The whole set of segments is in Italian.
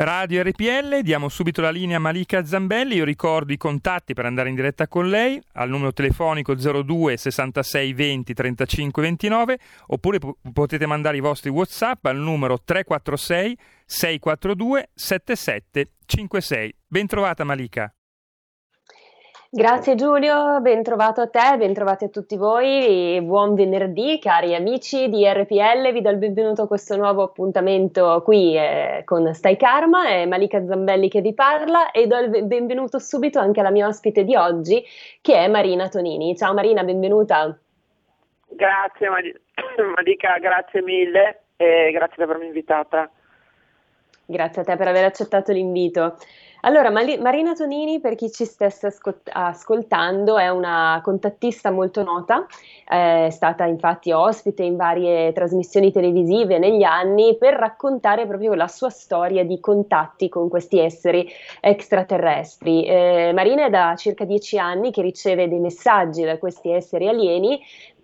Radio RPL, diamo subito la linea a Malika Zambelli, io ricordo i contatti per andare in diretta con lei al numero telefonico 02 66 20 35 29 oppure potete mandare i vostri Whatsapp al numero 346 642 7756. Bentrovata Malika. Grazie Giulio, ben trovato a te, ben trovati a tutti voi, buon venerdì cari amici di RPL, vi do il benvenuto a questo nuovo appuntamento qui eh, con Stai Karma, è Malika Zambelli che vi parla e do il benvenuto subito anche alla mia ospite di oggi che è Marina Tonini. Ciao Marina, benvenuta. Grazie Malika, grazie mille e grazie di avermi invitata. Grazie a te per aver accettato l'invito. Allora, Marina Tonini, per chi ci stesse ascoltando, è una contattista molto nota, è stata infatti ospite in varie trasmissioni televisive negli anni per raccontare proprio la sua storia di contatti con questi esseri extraterrestri. Eh, Marina è da circa dieci anni che riceve dei messaggi da questi esseri alieni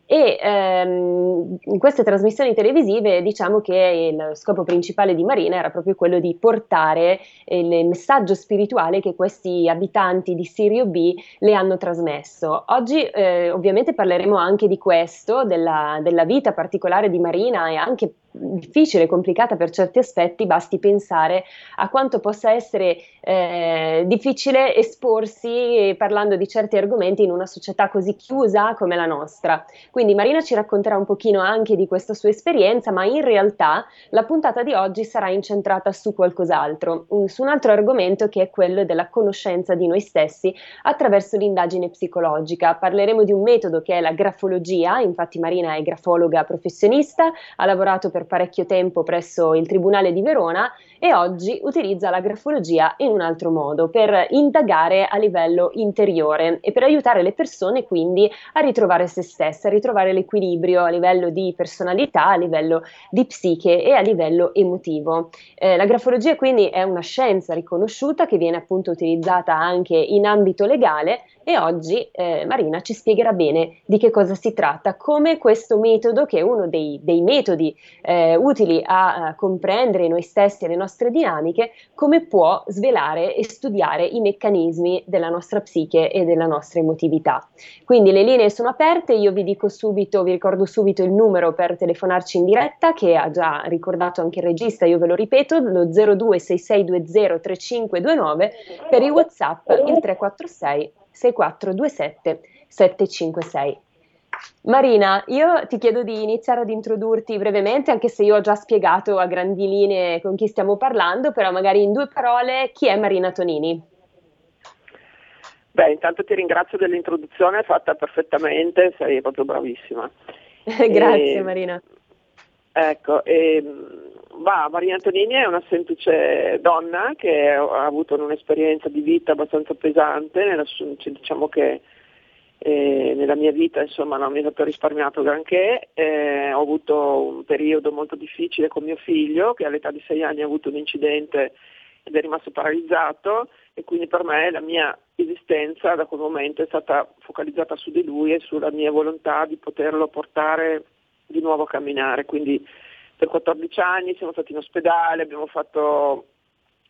e ehm, in queste trasmissioni televisive diciamo che il scopo principale di Marina era proprio quello di portare il messaggio spirituale che questi abitanti di Sirio B le hanno trasmesso. Oggi eh, ovviamente parleremo anche di questo, della, della vita particolare di Marina e anche difficile, complicata per certi aspetti, basti pensare a quanto possa essere eh, difficile esporsi parlando di certi argomenti in una società così chiusa come la nostra. Quindi Marina ci racconterà un pochino anche di questa sua esperienza, ma in realtà la puntata di oggi sarà incentrata su qualcos'altro, un, su un altro argomento che è quello della conoscenza di noi stessi attraverso l'indagine psicologica. Parleremo di un metodo che è la grafologia, infatti Marina è grafologa professionista, ha lavorato per parecchio tempo presso il Tribunale di Verona e oggi utilizza la grafologia in un altro modo per indagare a livello interiore e per aiutare le persone quindi a ritrovare se stesse, a ritrovare l'equilibrio a livello di personalità, a livello di psiche e a livello emotivo. Eh, la grafologia quindi è una scienza riconosciuta che viene appunto utilizzata anche in ambito legale e oggi eh, Marina ci spiegherà bene di che cosa si tratta, come questo metodo, che è uno dei, dei metodi eh, utili a, a, comprendere noi stessi e le nostre dinamiche, come può svelare e studiare i meccanismi della nostra psiche e della nostra emotività. Quindi le linee sono aperte, io vi dico subito, vi ricordo subito il numero per telefonarci in diretta, che ha già ricordato anche il regista, io ve lo ripeto, lo 0266203529, per i WhatsApp il 346 6427 756. Marina, io ti chiedo di iniziare ad introdurti brevemente, anche se io ho già spiegato a grandi linee con chi stiamo parlando, però magari in due parole chi è Marina Tonini? Beh, intanto ti ringrazio dell'introduzione fatta perfettamente, sei proprio bravissima. Grazie e, Marina. Ecco, e, bah, Marina Antonini è una semplice donna che ha avuto un'esperienza di vita abbastanza pesante, nella, diciamo che eh, nella mia vita insomma non mi è stato risparmiato granché, eh, ho avuto un periodo molto difficile con mio figlio che all'età di sei anni ha avuto un incidente ed è rimasto paralizzato e quindi per me la mia esistenza da quel momento è stata focalizzata su di lui e sulla mia volontà di poterlo portare di nuovo a camminare. Quindi per 14 anni siamo stati in ospedale, abbiamo fatto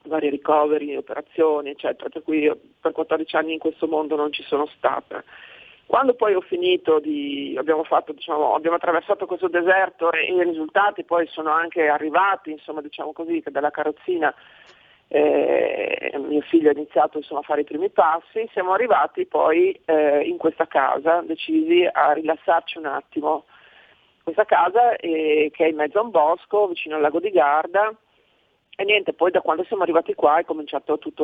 vari ricoveri, operazioni, eccetera, per cui per 14 anni in questo mondo non ci sono stata. Quando poi ho finito di, abbiamo, fatto, diciamo, abbiamo attraversato questo deserto e, i risultati poi sono anche arrivati, insomma, diciamo così, che dalla carrozzina eh, mio figlio ha iniziato insomma, a fare i primi passi, siamo arrivati poi eh, in questa casa, decisi a rilassarci un attimo, questa casa eh, che è in mezzo a un bosco, vicino al lago di Garda, e niente, poi da quando siamo arrivati qua è cominciato tutta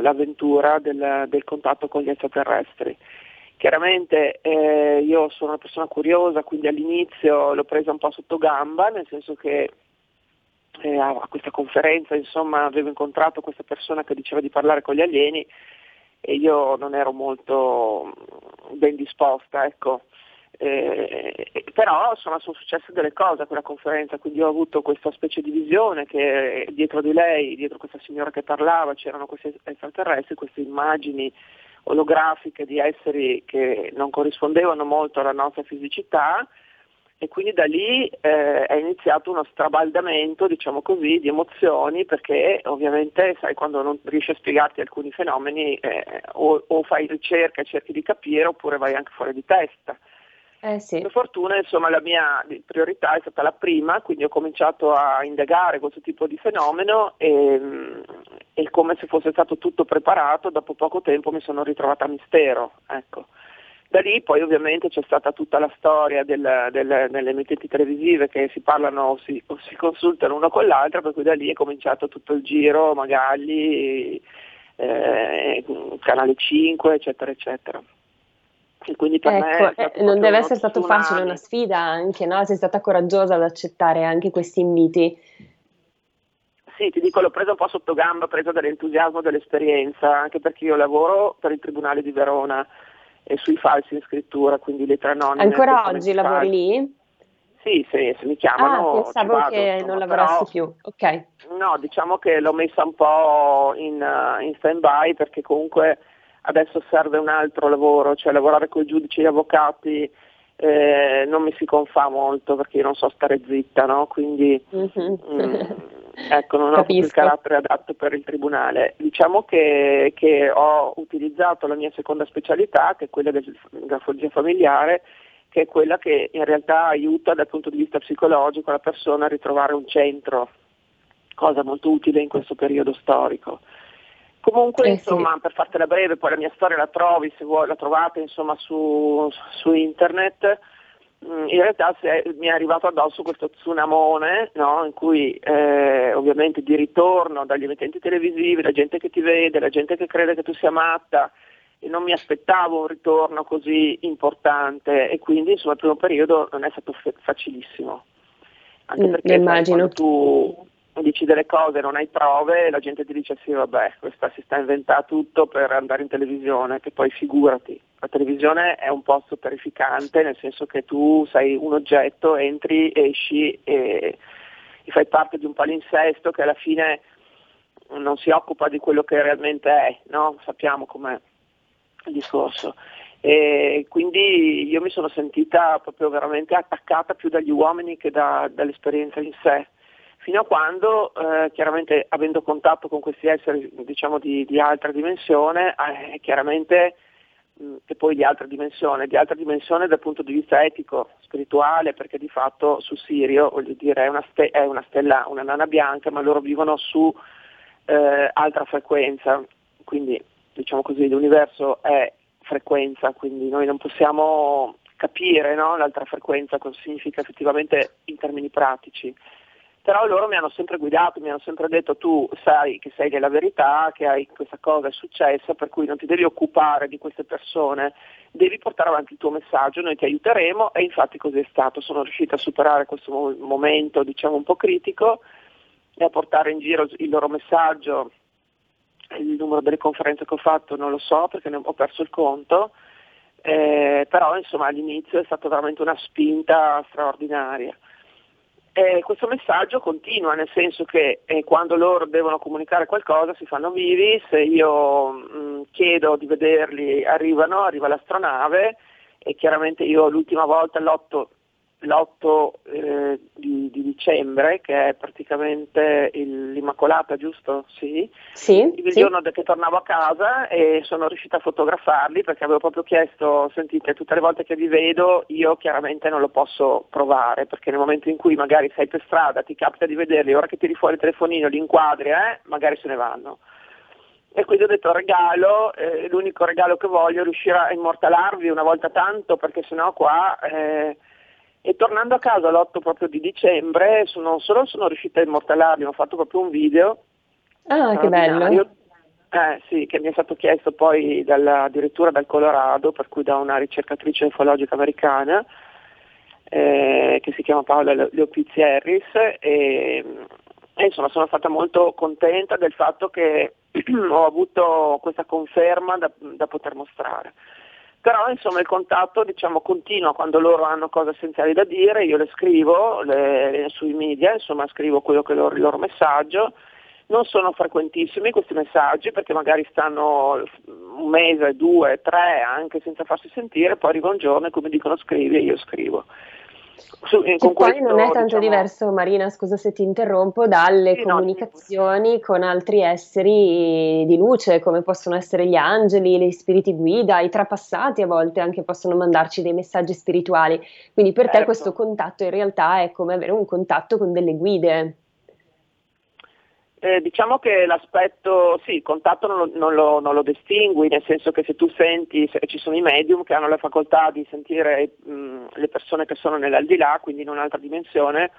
l'avventura del, del, contatto con gli extraterrestri. Chiaramente eh, io sono una persona curiosa, quindi all'inizio l'ho presa un po' sotto gamba, nel senso che eh, a questa conferenza insomma, avevo incontrato questa persona che diceva di parlare con gli alieni e io non ero molto ben disposta, ecco. Eh, però sono successe delle cose a quella conferenza, quindi ho avuto questa specie di visione che dietro di lei, dietro questa signora che parlava, c'erano questi extraterrestri, queste immagini olografiche di esseri che non corrispondevano molto alla nostra fisicità e quindi da lì eh, è iniziato uno strabaldamento, diciamo così, di emozioni perché ovviamente sai quando non riesci a spiegarti alcuni fenomeni eh, o, o, fai ricerca e cerchi di capire oppure vai anche fuori di testa. Eh sì. Per fortuna insomma, la mia priorità è stata la prima, quindi ho cominciato a indagare questo tipo di fenomeno e, e come se fosse stato tutto preparato, dopo poco tempo mi sono ritrovata a mistero. Ecco. Da lì poi ovviamente c'è stata tutta la storia del, del, delle emittenti televisive che si parlano o si, o si, consultano una con l'altra, per cui da lì è cominciato tutto il giro, Magalli, eh, Canale 5, eccetera, eccetera. E quindi per ecco, me eh, non deve essere stato tsunami. facile, una sfida anche, no? Sei stata coraggiosa ad accettare anche questi inviti. Sì, ti dico, l'ho presa un po' sotto gamba, presa dall'entusiasmo dell'esperienza, anche perché io lavoro per il Tribunale di Verona e sui falsi in scrittura, quindi le tre nonne. Ancora oggi lavori lì? Sì, se, se mi chiamano. Ah, pensavo vado, che insomma, non lavorassi più. Ok. No, diciamo che l'ho messa un po' in, uh, in stand by perché comunque adesso serve un altro lavoro, cioè lavorare con i giudici e gli avvocati eh, non mi si confà molto perché io non so stare zitta, no? quindi mm-hmm. mh, ecco, non ho il carattere adatto per il tribunale. Diciamo che, che, ho utilizzato la mia seconda specialità, che è quella della grafologia familiare, che è quella che in realtà aiuta dal punto di vista psicologico la persona a ritrovare un centro, cosa molto utile in questo periodo storico. Comunque, eh, insomma, sì. per fartela breve, poi la mia storia la trovi, se vuoi, la trovate insomma, su, su, internet. Mm, in realtà è, mi è arrivato addosso questo tsunamone, no? in cui eh, ovviamente di ritorno dagli emittenti televisivi, la gente che ti vede, la gente che crede che tu sia matta, e non mi aspettavo un ritorno così importante e quindi insomma il primo periodo non è stato facilissimo. Anche mm, perché sai, tu dici delle cose, non hai prove, la gente ti dice sì vabbè, questa si sta inventando tutto per andare in televisione, che poi figurati, la televisione è un posto terrificante, nel senso che tu sei un oggetto, entri, esci e, e fai parte di un palinsesto che alla fine non si occupa di quello che realmente è, no? sappiamo com'è il discorso. E quindi io mi sono sentita proprio veramente attaccata più dagli uomini che da, dall'esperienza in sé fino a quando, eh, chiaramente avendo contatto con questi esseri diciamo, di, di, altra dimensione, eh, chiaramente, mh, e poi di altra dimensione, di altra dimensione dal punto di vista etico, spirituale, perché di fatto su Sirio, voglio dire, è una, ste- è una stella, una nana bianca, ma loro vivono su eh, altra frequenza, quindi diciamo così l'universo è frequenza, quindi noi non possiamo capire no, l'altra frequenza cosa significa effettivamente in termini pratici però loro mi hanno sempre guidato, mi hanno sempre detto tu sai che sei della verità, che hai questa cosa è successa, per cui non ti devi occupare di queste persone, devi portare avanti il tuo messaggio, noi ti aiuteremo. E infatti così è stato, sono riuscita a superare questo momento diciamo un po' critico e a portare in giro il loro messaggio, il numero delle conferenze che ho fatto non lo so perché ne ho perso il conto, eh, però insomma all'inizio è stata veramente una spinta straordinaria. Eh, questo messaggio continua, nel senso che eh, quando loro devono comunicare qualcosa si fanno vivi, se io mh, mm, chiedo di vederli arrivano, arriva l'astronave e chiaramente io l'ultima volta l'8 l'8 eh, di, di, dicembre, che è praticamente il, l'Immacolata, giusto? Sì. sì il sì. giorno che tornavo a casa e sono riuscita a fotografarli perché avevo proprio chiesto, sentite, tutte le volte che vi vedo io chiaramente non lo posso provare perché nel momento in cui magari sei per strada, ti capita di vederli, ora che tiri fuori il telefonino, li inquadri, eh, magari se ne vanno. E quindi ho detto regalo, eh, l'unico regalo che voglio è riuscire a immortalarvi una volta tanto perché sennò qua... Eh, E tornando a casa l'8 proprio di dicembre, sono, non solo sono riuscita a immortalarli, ho fatto proprio un video. Ah, che bello! Eh, sì, che mi è stato chiesto poi dalla, addirittura dal Colorado, per cui da una ricercatrice ufologica americana, eh, che si chiama Paola Leopizzi Harris, e, e insomma sono stata molto contenta del fatto che ho avuto questa conferma da, da poter mostrare. Però insomma il contatto diciamo, continua quando loro hanno cose essenziali da dire, io le scrivo le, sui media, insomma scrivo quello che è il loro messaggio. Non sono frequentissimi questi messaggi perché magari stanno un mese, due, tre anche senza farsi sentire, poi arriva un giorno e come dicono scrivi e io scrivo. Su, eh, con poi questo, non è tanto diciamo... diverso, Marina, scusa se ti interrompo, dalle sì, comunicazioni no, con altri esseri di luce, come possono essere gli angeli, gli spiriti guida, i trapassati a volte anche possono mandarci dei messaggi spirituali. Quindi per certo. te questo contatto in realtà è come avere un contatto con delle guide. Eh, diciamo che l'aspetto, sì, il contatto non lo, non, lo, non lo, distingui, nel senso che se tu senti, se ci sono i medium che hanno la facoltà di sentire mh, le persone che sono nell'aldilà, quindi in un'altra dimensione,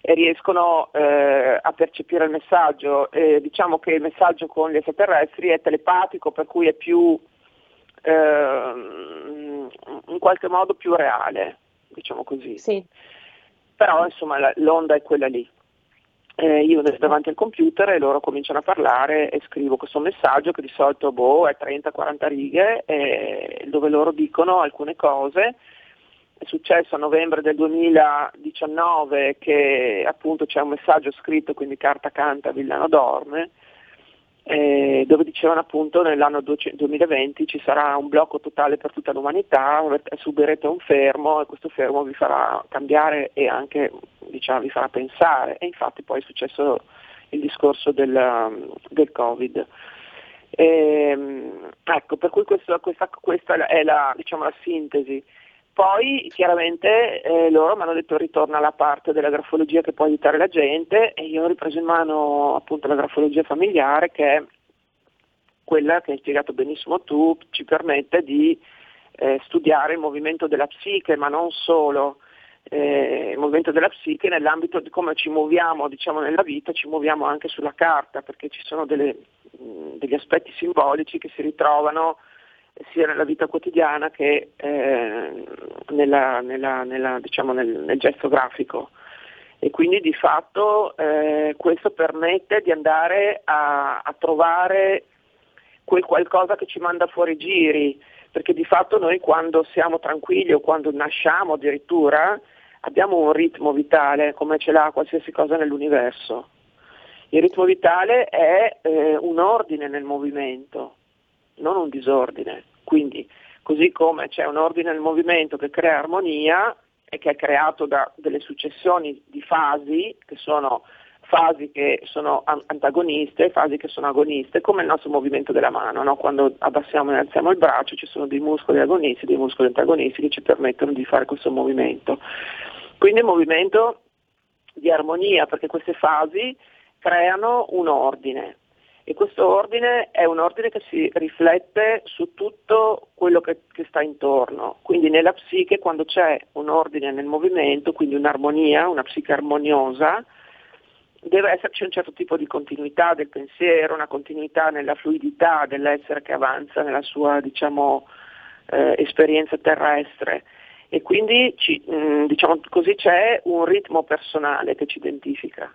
e riescono eh, a percepire il messaggio. Eh, diciamo che il messaggio con gli extraterrestri è telepatico, per cui è più, ehm, in qualche modo più reale, diciamo così. Sì. Però insomma la, l'onda è quella lì eh, io davanti al computer e loro cominciano a parlare e scrivo questo messaggio che di solito boh, è 30-40 righe eh, dove loro dicono alcune cose. È successo a novembre del 2019 che appunto c'è un messaggio scritto, quindi carta canta, Villano dorme, eh, dove dicevano appunto nell'anno 2020 ci sarà un blocco totale per tutta l'umanità, subirete un fermo e questo fermo vi farà cambiare e anche diciamo, vi farà pensare e infatti poi è successo il discorso del, del Covid. E, ehm, ecco, per cui questo, questa, questa, è la, diciamo, la sintesi. Poi chiaramente eh, loro mi hanno detto ritorna alla parte della grafologia che può aiutare la gente. E io ho ripreso in mano appunto la grafologia familiare che è quella che hai spiegato benissimo tu, ci permette di eh, studiare il movimento della psiche, ma non solo, eh, il movimento della psiche nell'ambito di come ci muoviamo diciamo, nella vita, ci muoviamo anche sulla carta, perché ci sono delle, mh, degli aspetti simbolici che si ritrovano sia nella vita quotidiana che eh, nella, nella, nella, diciamo nel, nel, gesto grafico. E quindi di fatto eh, questo permette di andare a, a, trovare quel qualcosa che ci manda fuori giri, perché di fatto noi quando siamo tranquilli o quando nasciamo addirittura abbiamo un ritmo vitale come ce l'ha qualsiasi cosa nell'universo. Il ritmo vitale è eh, un ordine nel movimento, non un disordine. Quindi, così come c'è un ordine nel movimento che crea armonia e che è creato da delle successioni di fasi, che sono fasi che sono antagoniste fasi che sono agoniste, come il nostro movimento della mano, no? quando abbassiamo e alziamo il braccio ci sono dei muscoli agonisti e dei muscoli antagonisti che ci permettono di fare questo movimento. Quindi è un movimento di armonia, perché queste fasi creano un ordine e questo ordine è un ordine che si riflette su tutto quello che, che, sta intorno. Quindi nella psiche quando c'è un ordine nel movimento, quindi un'armonia, una psiche armoniosa, deve esserci un certo tipo di continuità del pensiero, una continuità nella fluidità dell'essere che avanza nella sua diciamo, eh, esperienza terrestre e quindi ci, mh, mm, diciamo così c'è un ritmo personale che ci identifica.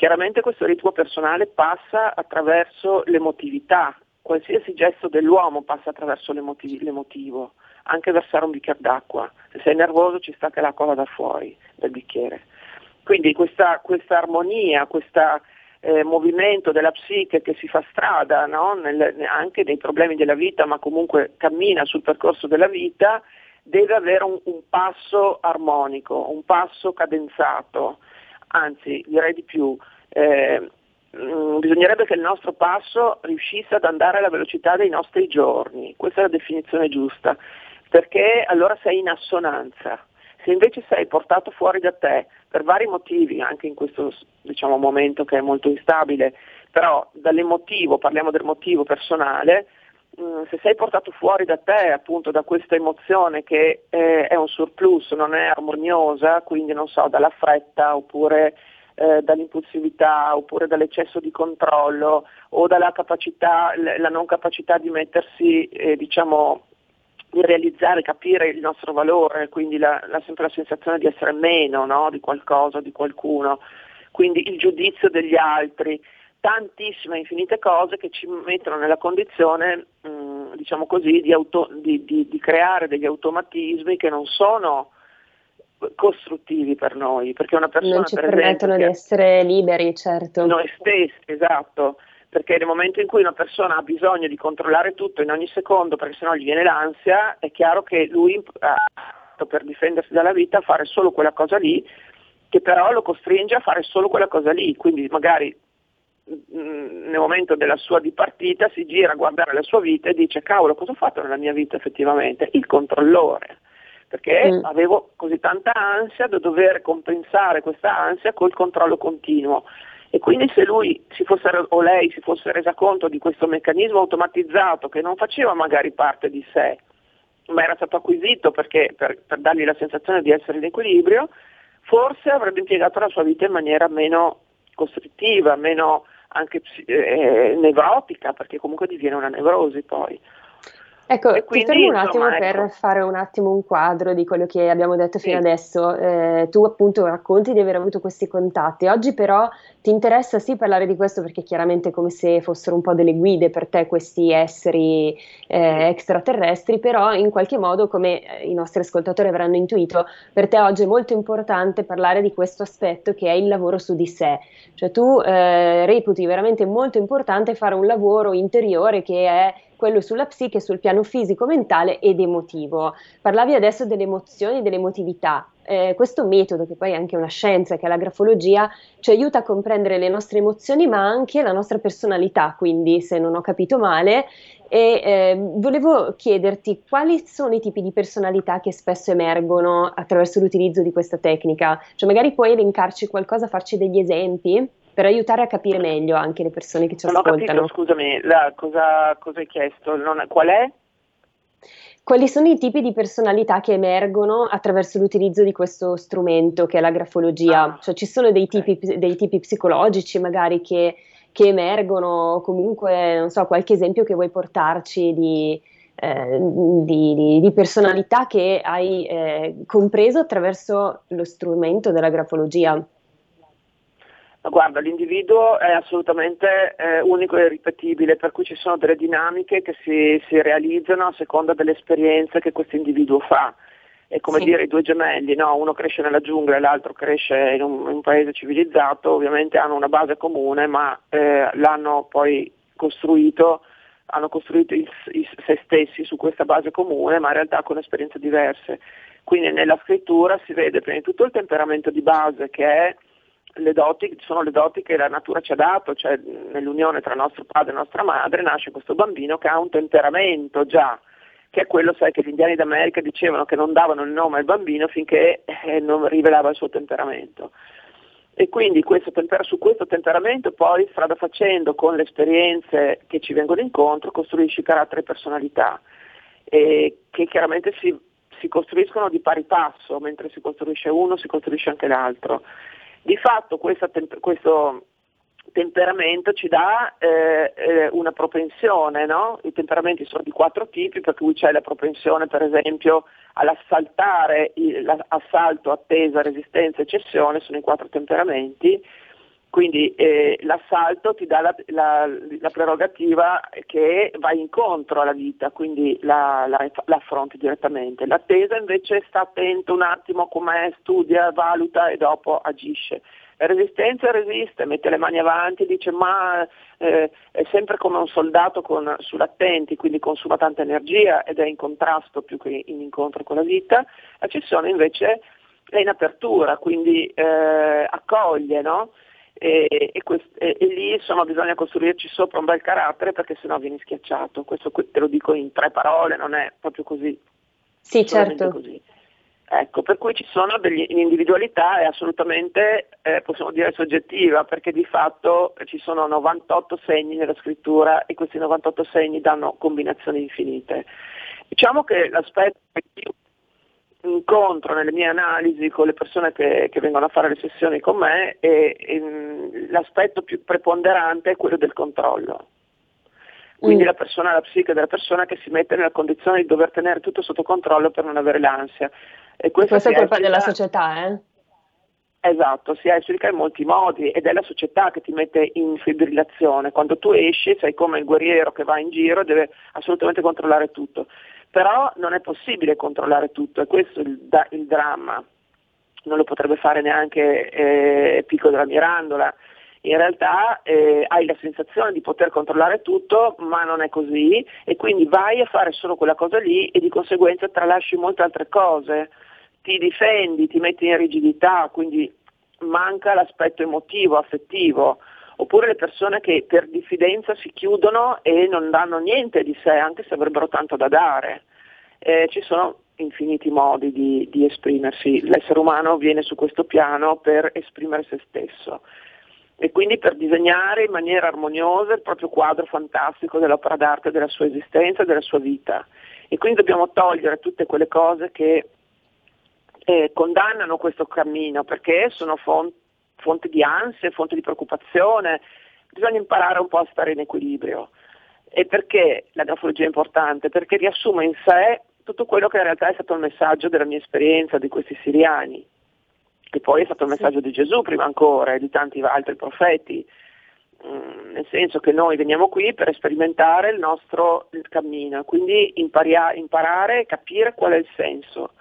Chiaramente questo ritmo personale passa attraverso l'emotività, qualsiasi gesto dell'uomo passa attraverso l'emotivo, anche versare un bicchiere d'acqua, se sei nervoso ci sta che l'acqua vada fuori dal bicchiere. Quindi questa, questa armonia, questo eh, movimento della psiche che si fa strada no? Nel, anche nei problemi della vita, ma comunque cammina sul percorso della vita, deve avere un, un passo armonico, un passo cadenzato anzi direi di più, eh, mm, bisognerebbe che il nostro passo riuscisse ad andare alla velocità dei nostri giorni, questa è la definizione giusta, perché allora sei in assonanza. Se invece sei portato fuori da te per vari motivi, anche in questo diciamo, momento che è molto instabile, però dall'emotivo, parliamo del motivo personale, se sei portato fuori da te, appunto, da questa emozione che eh, è un surplus, non è armoniosa, quindi non so, dalla fretta oppure eh, dall'impulsività oppure dall'eccesso di controllo o dalla capacità, la non capacità di mettersi, eh, diciamo, di realizzare, capire il nostro valore, quindi la, la, sempre la sensazione di essere meno no? di qualcosa, di qualcuno, quindi il giudizio degli altri, tantissime, infinite cose che ci mettono nella condizione, mh, mm, diciamo così, di, auto, di, di, di, creare degli automatismi che non sono costruttivi per noi, perché una persona non ci per permettono esempio, di essere liberi, certo. Noi stessi, esatto perché nel momento in cui una persona ha bisogno di controllare tutto in ogni secondo perché sennò gli viene l'ansia, è chiaro che lui ha per difendersi dalla vita a fare solo quella cosa lì, che però lo costringe a fare solo quella cosa lì, quindi magari nel momento della sua dipartita si gira a guardare la sua vita e dice cavolo cosa ho fatto nella mia vita effettivamente? Il controllore, perché mm. avevo così tanta ansia da dover compensare questa ansia col controllo continuo. E quindi se lui fosse, o lei si fosse resa conto di questo meccanismo automatizzato che non faceva magari parte di sé, ma era stato acquisito perché, per, per dargli la sensazione di essere in equilibrio, forse avrebbe impiegato la sua vita in maniera meno costrittiva, meno anche eh, nevrotica, perché comunque diviene una nevrosi poi. Ecco, e quindi, ti fermo un attimo insomma, per ecco. fare un attimo un quadro di quello che abbiamo detto fino sì. adesso. Eh, tu appunto racconti di aver avuto questi contatti, oggi però ti interessa sì parlare di questo perché chiaramente è come se fossero un po' delle guide per te questi esseri eh, extraterrestri, però in qualche modo, come eh, i nostri ascoltatori avranno intuito, per te oggi è molto importante parlare di questo aspetto che è il lavoro su di sé. Cioè tu eh, reputi veramente molto importante fare un lavoro interiore che è quello sulla psiche, sul piano fisico, mentale ed emotivo. Parlavi adesso delle emozioni, dell'emotività. Eh, questo metodo, che poi è anche una scienza, che è la grafologia, ci aiuta a comprendere le nostre emozioni, ma anche la nostra personalità, quindi se non ho capito male. E eh, volevo chiederti quali sono i tipi di personalità che spesso emergono attraverso l'utilizzo di questa tecnica. Cioè, magari puoi elencarci qualcosa, farci degli esempi? per aiutare a capire meglio anche le persone che ci non ascoltano. Ho capito, scusami, la, cosa, cosa, hai chiesto? Non, qual è? Quali sono i tipi di personalità che emergono attraverso l'utilizzo di questo strumento che è la grafologia? Ah, cioè ci sono dei tipi, okay. dei tipi psicologici magari che, che, emergono, comunque non so, qualche esempio che vuoi portarci di, eh, di, di, di personalità che hai eh, compreso attraverso lo strumento della grafologia? Guarda, l'individuo è assolutamente eh, unico e ripetibile, per cui ci sono delle dinamiche che si, si realizzano a seconda delle esperienze che questo individuo fa. È come sì. dire i due gemelli, no? uno cresce nella giungla e l'altro cresce in un, in un paese civilizzato, ovviamente hanno una base comune, ma eh, l'hanno poi costruito, hanno costruito il, il, se stessi su questa base comune, ma in realtà con esperienze diverse. Quindi nella scrittura si vede prima di tutto il temperamento di base che è le doti sono le doti che la natura ci ha dato, cioè nell'unione tra nostro padre e nostra madre nasce questo bambino che ha un temperamento già, che è quello sai, che gli indiani d'America dicevano che non davano il nome al bambino finché eh, non rivelava il suo temperamento. E quindi questo temper- su questo temperamento poi strada facendo con le esperienze che ci vengono incontro costruisci carattere e personalità e che chiaramente si, si costruiscono di pari passo, mentre si costruisce uno si costruisce anche l'altro. Di fatto temp- questo temperamento ci dà eh, eh, una propensione, no? i temperamenti sono di quattro tipi, per cui c'è la propensione per esempio all'assaltare, l'assalto, attesa, resistenza e cessione, sono i quattro temperamenti, quindi eh, l'assalto ti dà la, la, la, prerogativa che vai incontro alla vita, quindi la, affronti direttamente. L'attesa invece sta attento un attimo come studia, valuta e dopo agisce. Resistenza resiste, mette le mani avanti, dice ma eh, è sempre come un soldato con, sull'attenti, quindi consuma tanta energia ed è in contrasto più che in incontro con la vita. La cessione invece è in apertura, quindi eh, accoglie, no? e, e, quest- e, e, lì insomma bisogna costruirci sopra un bel carattere perché sennò vieni schiacciato. Questo te lo dico in tre parole, non è proprio così. Sì, certo. Così. Ecco, per cui ci sono delle individualità è assolutamente, eh, possiamo dire, soggettiva, perché di fatto ci sono 98 segni nella scrittura e questi 98 segni danno combinazioni infinite. Diciamo che l'aspetto che io incontro nelle mie analisi con le persone che, che vengono a fare le sessioni con me è, è, l'aspetto più preponderante è quello del controllo. Quindi mm. la persona, la psiche della persona che si mette nella condizione di dover tenere tutto sotto controllo per non avere l'ansia. E questa, è colpa esplica... della società, eh? Esatto, si esplica in molti modi ed è la società che ti mette in fibrillazione. Quando tu esci sei come il guerriero che va in giro e deve assolutamente controllare tutto. Però non è possibile controllare tutto e questo è il, il dramma. Non lo potrebbe fare neanche eh, Pico della Mirandola. In realtà eh, hai la sensazione di poter controllare tutto, ma non è così e quindi vai a fare solo quella cosa lì e di conseguenza tralasci molte altre cose ti difendi, ti metti in rigidità, quindi manca l'aspetto emotivo, affettivo, oppure le persone che per diffidenza si chiudono e non danno niente di sé, anche se avrebbero tanto da dare. Eh, ci sono infiniti modi di, di, esprimersi, l'essere umano viene su questo piano per esprimere se stesso e quindi per disegnare in maniera armoniosa il proprio quadro fantastico dell'opera d'arte della sua esistenza, della sua vita. E quindi dobbiamo togliere tutte quelle cose che eh, condannano questo cammino perché sono fonte, fonte di ansia, fonte di preoccupazione, bisogna imparare un po' a stare in equilibrio. E perché la grafologia è importante? Perché riassume in sé tutto quello che in realtà è stato il messaggio della mia esperienza di questi siriani, che poi è stato il messaggio di Gesù prima ancora e di tanti altri profeti, mm, nel senso che noi veniamo qui per sperimentare il nostro il cammino, quindi imparia, imparare e capire qual è il senso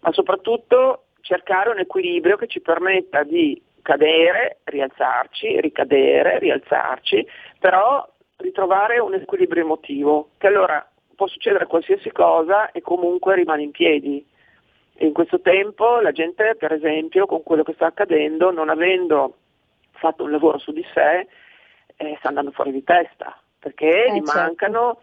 ma soprattutto cercare un equilibrio che ci permetta di cadere, rialzarci, ricadere, rialzarci, però ritrovare un equilibrio emotivo, che allora può succedere qualsiasi cosa e comunque rimane in piedi. E in questo tempo la gente, per esempio, con quello che sta accadendo, non avendo fatto un lavoro su di sé, eh, sta andando fuori di testa, perché eh, gli certo. mancano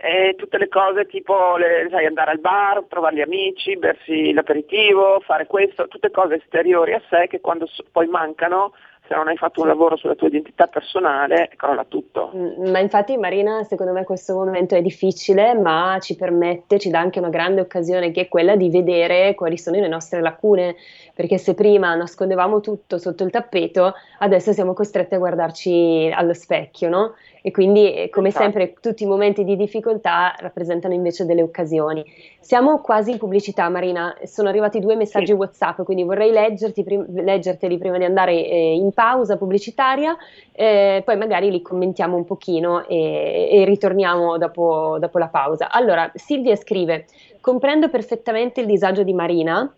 e tutte le cose tipo le, sai, andare al bar, trovare gli amici, bersi l'aperitivo, fare questo, tutte cose esteriori a sé che quando poi mancano se non hai fatto un lavoro sulla tua identità personale, crolla tutto. Mm, ma infatti Marina, secondo me questo momento è difficile, ma ci permette, ci dà anche una grande occasione che è quella di vedere quali sono le nostre lacune, perché se prima nascondevamo tutto sotto il tappeto, adesso siamo costretti a guardarci allo specchio, no? E quindi, eh, come esatto. sempre, tutti i momenti di difficoltà rappresentano invece delle occasioni. Siamo quasi in pubblicità, Marina. Sono arrivati due messaggi sì. WhatsApp, quindi vorrei prim- leggerteli prima di andare eh, in pausa pubblicitaria, eh, poi magari li commentiamo un pochino e, e ritorniamo dopo, dopo la pausa. Allora, Silvia scrive: Comprendo perfettamente il disagio di Marina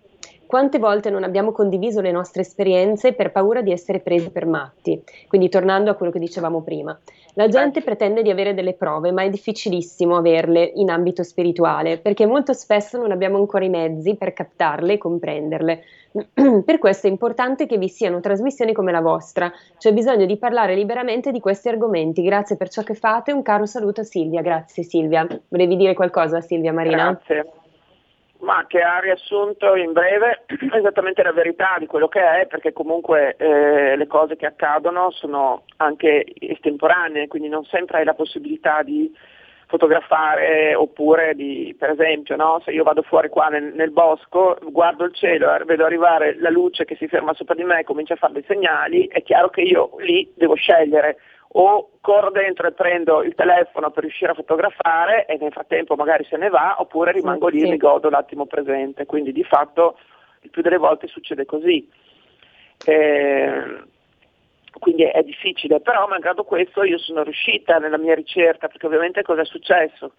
quante volte non abbiamo condiviso le nostre esperienze per paura di essere presi per matti? Quindi tornando a quello che dicevamo prima. La gente pretende di avere delle prove, ma è difficilissimo averle in ambito spirituale, perché molto spesso non abbiamo ancora i mezzi per captarle e comprenderle. per questo è importante che vi siano trasmissioni come la vostra. C'è bisogno di parlare liberamente di questi argomenti. Grazie per ciò che fate. Un caro saluto a Silvia. Grazie Silvia. Volevi dire qualcosa Silvia Marina? Grazie ma che ha riassunto in breve esattamente la verità di quello che è, perché comunque eh, le cose che accadono sono anche estemporanee, quindi non sempre hai la possibilità di fotografare oppure di, per esempio, no? se io vado fuori qua nel, nel, bosco, guardo il cielo, vedo arrivare la luce che si ferma sopra di me e comincia a fare dei segnali, è chiaro che io lì devo scegliere o corro dentro e prendo il telefono per riuscire a fotografare e nel frattempo magari se ne va, oppure rimango lì e mi godo l'attimo presente. Quindi di fatto il più delle volte succede così. Eh, quindi è difficile, però malgrado questo io sono riuscita nella mia ricerca, perché ovviamente cosa è successo?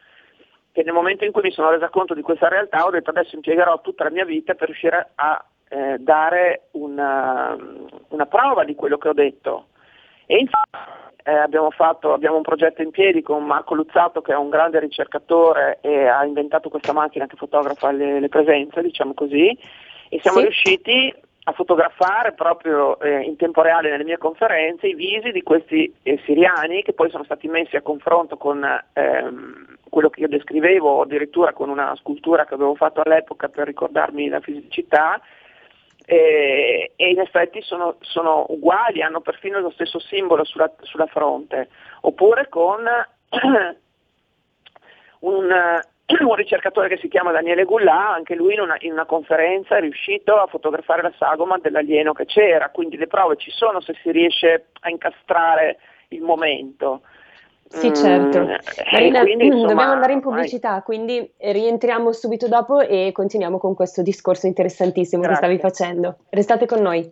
Che nel momento in cui mi sono resa conto di questa realtà ho detto adesso impiegherò tutta la mia vita per riuscire a eh, dare una, una prova di quello che ho detto. E infatti eh, abbiamo, fatto, abbiamo, un progetto in piedi con Marco Luzzato che è un grande ricercatore e ha inventato questa macchina che fotografa le, le presenze, diciamo così, e siamo sì. riusciti a fotografare proprio eh, in tempo reale nelle mie conferenze i visi di questi eh, siriani che poi sono stati messi a confronto con ehm, quello che io descrivevo, addirittura con una scultura che avevo fatto all'epoca per ricordarmi la fisicità, e, e in effetti sono, sono, uguali, hanno perfino lo stesso simbolo sulla, sulla fronte, oppure con un, un ricercatore che si chiama Daniele Gullà, anche lui in una, in una, conferenza è riuscito a fotografare la sagoma dell'alieno che c'era, quindi le prove ci sono se si riesce a incastrare il momento. Sì, certo. Mm, Marina, quindi, insomma, dobbiamo andare in pubblicità, vai. quindi rientriamo subito dopo e continuiamo con questo discorso interessantissimo Grazie. che stavi facendo. Restate con noi.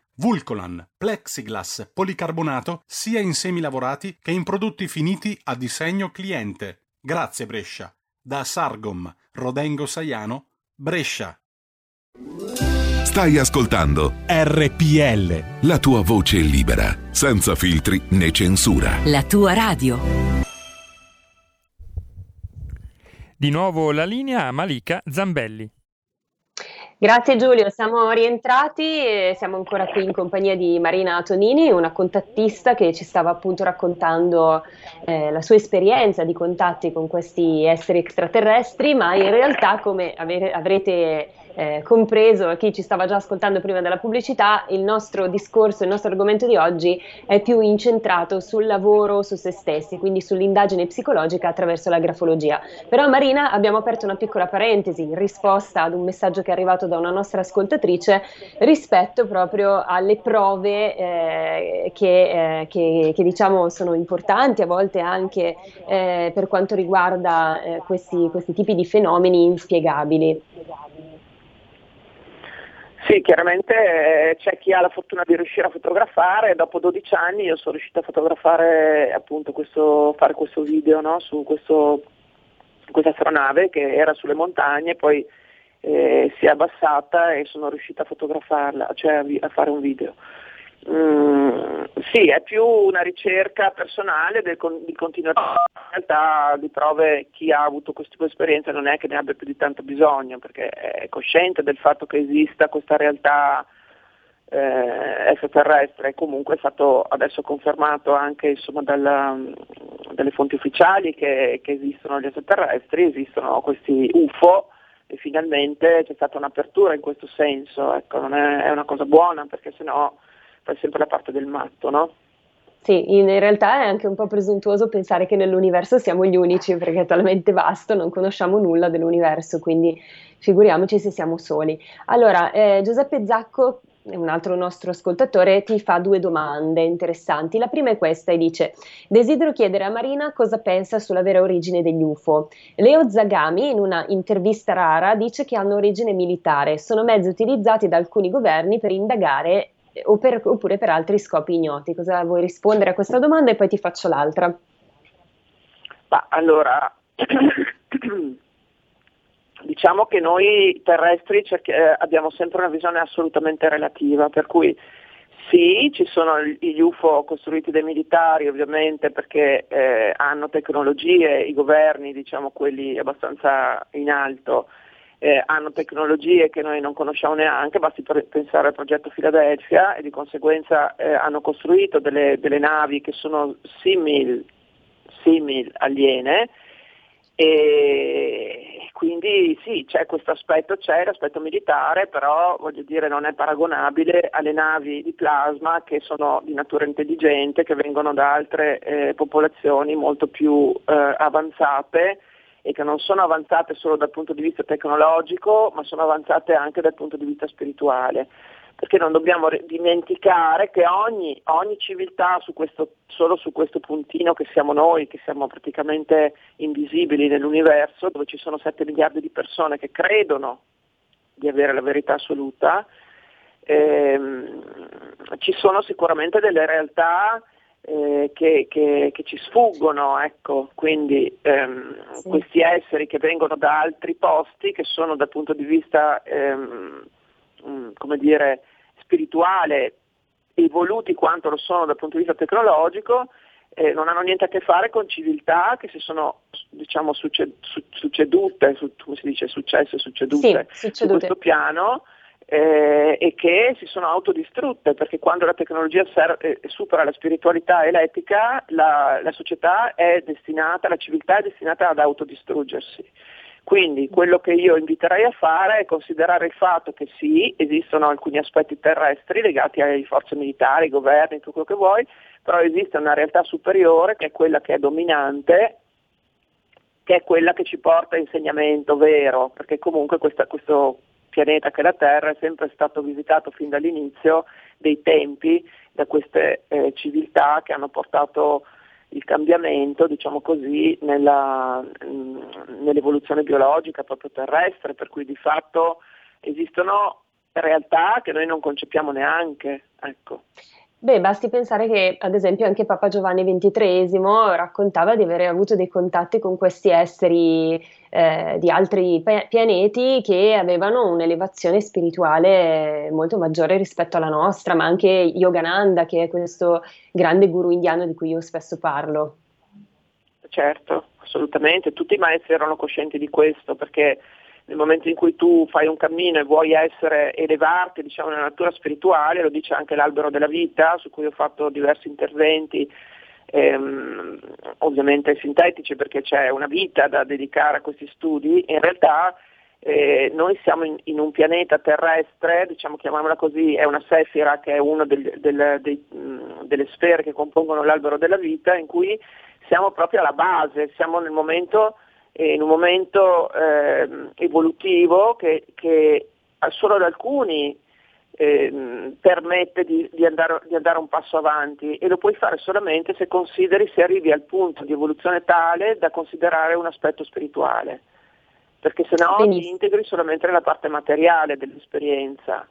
Vulcolan, plexiglass, policarbonato sia in semi lavorati che in prodotti finiti a disegno cliente. Grazie Brescia. Da Sargom, Rodengo Saiano, Brescia. Stai ascoltando RPL. La tua voce libera, senza filtri né censura. La tua radio. Di nuovo la linea a Malika Zambelli. Grazie Giulio, siamo rientrati e siamo ancora qui in compagnia di Marina Tonini, una contattista che ci stava appunto raccontando eh, la sua esperienza di contatti con questi esseri extraterrestri, ma in realtà come avere, avrete eh, compreso chi ci stava già ascoltando prima della pubblicità, il nostro discorso, il nostro argomento di oggi è più incentrato sul lavoro su se stessi, quindi sull'indagine psicologica attraverso la grafologia. Però Marina abbiamo aperto una piccola parentesi in risposta ad un messaggio che è arrivato da una nostra ascoltatrice rispetto proprio alle prove eh, che, eh, che, che, diciamo sono importanti, a volte anche eh, per quanto riguarda eh, questi, questi tipi di fenomeni inspiegabili. Sì, chiaramente eh, c'è chi ha la fortuna di riuscire a fotografare, dopo 12 anni io sono riuscita a fotografare appunto questo, fare questo video no? su questo, questa astronave che era sulle montagne, poi eh, si è abbassata e sono riuscita a fotografarla, cioè a, a fare un video. Mm, sì, è più una ricerca personale del, di continuità. In realtà di prove chi ha avuto questo tipo di esperienza non è che ne abbia più di tanto bisogno, perché è cosciente del fatto che esista questa realtà eh, extraterrestre e comunque è stato adesso confermato anche insomma, dalla, dalle fonti ufficiali che, che esistono gli extraterrestri, esistono questi UFO e finalmente c'è stata un'apertura in questo senso, ecco, non è, è una cosa buona perché sennò fai sempre la parte del matto, no? Sì, in realtà è anche un po' presuntuoso pensare che nell'universo siamo gli unici perché è talmente vasto, non conosciamo nulla dell'universo, quindi figuriamoci se siamo soli. Allora, eh, Giuseppe Zacco, un altro nostro ascoltatore, ti fa due domande interessanti. La prima è questa e dice: Desidero chiedere a Marina cosa pensa sulla vera origine degli UFO. Leo Zagami, in una intervista rara, dice che hanno origine militare, sono mezzi utilizzati da alcuni governi per indagare per, oppure per altri scopi ignoti. Cosa vuoi rispondere a questa domanda e poi ti faccio l'altra? Ma allora, diciamo che noi terrestri cerchi, eh, abbiamo sempre una visione assolutamente relativa, per cui sì, ci sono gli UFO costruiti dai militari ovviamente perché eh, hanno tecnologie, i governi, diciamo quelli abbastanza in alto, eh, hanno tecnologie che noi non conosciamo neanche, basti pensare al progetto Philadelphia e di conseguenza eh, hanno costruito delle, delle, navi che sono simil, simil aliene e quindi sì, c'è questo aspetto, c'è l'aspetto militare, però voglio dire non è paragonabile alle navi di plasma che sono di natura intelligente, che vengono da altre eh, popolazioni molto più eh, avanzate e che non sono avanzate solo dal punto di vista tecnologico, ma sono avanzate anche dal punto di vista spirituale. perché non dobbiamo dimenticare che ogni, ogni civiltà su questo, solo su questo puntino che siamo noi, che siamo praticamente invisibili nell'universo, dove ci sono 7 miliardi di persone che credono di avere la verità assoluta, ehm, ci sono sicuramente delle realtà eh, che, che, che, ci sfuggono, ecco. quindi ehm, sì. questi esseri che vengono da altri posti, che sono dal punto di vista ehm, mm, come dire, spirituale evoluti quanto lo sono dal punto di vista tecnologico, eh, non hanno niente a che fare con civiltà che si sono diciamo, succedute, su, come si dice, successe, succedute, sì, su questo piano eh, e che si sono autodistrutte perché quando la tecnologia serve, eh, supera la spiritualità e l'etica la, la società è destinata, la civiltà è destinata ad autodistruggersi. Quindi quello che io inviterei a fare è considerare il fatto che sì, esistono alcuni aspetti terrestri legati alle forze militari, ai governi, tutto quello che vuoi, però esiste una realtà superiore che è quella che è dominante, che è quella che ci porta a insegnamento vero, perché comunque questa, questo pianeta che la Terra è sempre stato visitato fin dall'inizio dei tempi da queste eh, civiltà che hanno portato il cambiamento, diciamo così, nella, mm, nell'evoluzione biologica proprio terrestre, per cui di fatto esistono realtà che noi non concepiamo neanche. Ecco. Beh, basti pensare che ad esempio anche Papa Giovanni XXIII raccontava di avere avuto dei contatti con questi esseri eh, di altri pianeti che avevano un'elevazione spirituale molto maggiore rispetto alla nostra, ma anche Yogananda, che è questo grande guru indiano di cui io spesso parlo. Certo, assolutamente, tutti i maestri erano coscienti di questo perché nel momento in cui tu fai un cammino e vuoi essere, elevarti diciamo, nella natura spirituale, lo dice anche l'albero della vita, su cui ho fatto diversi interventi, ehm, ovviamente sintetici perché c'è una vita da dedicare a questi studi, in realtà eh, noi siamo in, in, un pianeta terrestre, diciamo chiamiamola così, è una sefira che è una del, del, dei, delle sfere che compongono l'albero della vita, in cui siamo proprio alla base, siamo nel momento in un momento eh, evolutivo che, che, solo ad alcuni eh, permette di, di, andare, di, andare, un passo avanti e lo puoi fare solamente se consideri, se arrivi al punto di evoluzione tale da considerare un aspetto spirituale, perché se no ti integri solamente nella parte materiale dell'esperienza.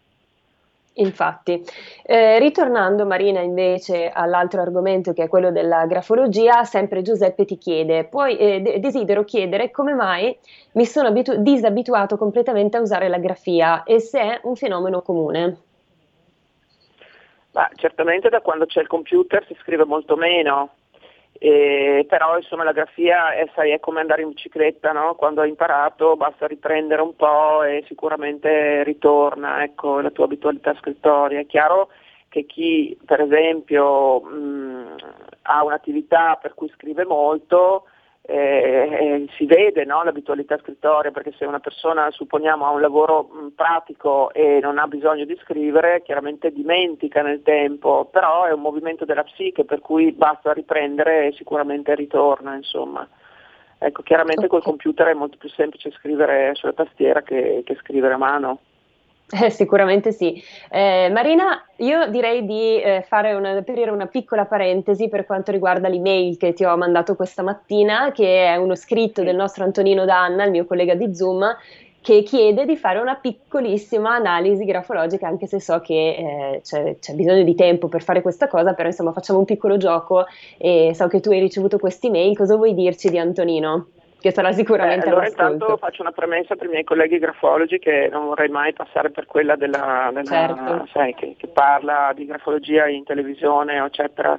Infatti, eh, ritornando Marina invece all'altro argomento che è quello della grafologia, sempre Giuseppe ti chiede, poi eh, desidero chiedere come mai mi sono abitu- disabituato completamente a usare la grafia e se è un fenomeno comune. Bah, certamente da quando c'è il computer si scrive molto meno, eh, però insomma la grafia è, sai, è come andare in bicicletta, no? quando hai imparato basta riprendere un po' e sicuramente ritorna ecco, la tua abitualità scrittoria. È chiaro che chi per esempio mh, ha un'attività per cui scrive molto eh, si vede no, l'abitualità scrittoria perché se una persona supponiamo ha un lavoro mh, pratico e non ha bisogno di scrivere chiaramente dimentica nel tempo però è un movimento della psiche per cui basta riprendere e sicuramente ritorna insomma ecco chiaramente okay. col computer è molto più semplice scrivere sulla tastiera che, che scrivere a mano eh, sicuramente sì. Eh, Marina, io direi di eh, fare una, aprire una piccola parentesi per quanto riguarda l'email che ti ho mandato questa mattina, che è uno scritto del nostro Antonino Danna, il mio collega di Zoom, che chiede di fare una piccolissima analisi grafologica, anche se so che eh, c'è, c'è, bisogno di tempo per fare questa cosa, però insomma facciamo un piccolo gioco e so che tu hai ricevuto questi email, cosa vuoi dirci di Antonino? Che sarà sicuramente eh, allora intanto faccio una premessa per i miei colleghi grafologi che non vorrei mai passare per quella della, della certo. sai, che, che, parla di grafologia in televisione eccetera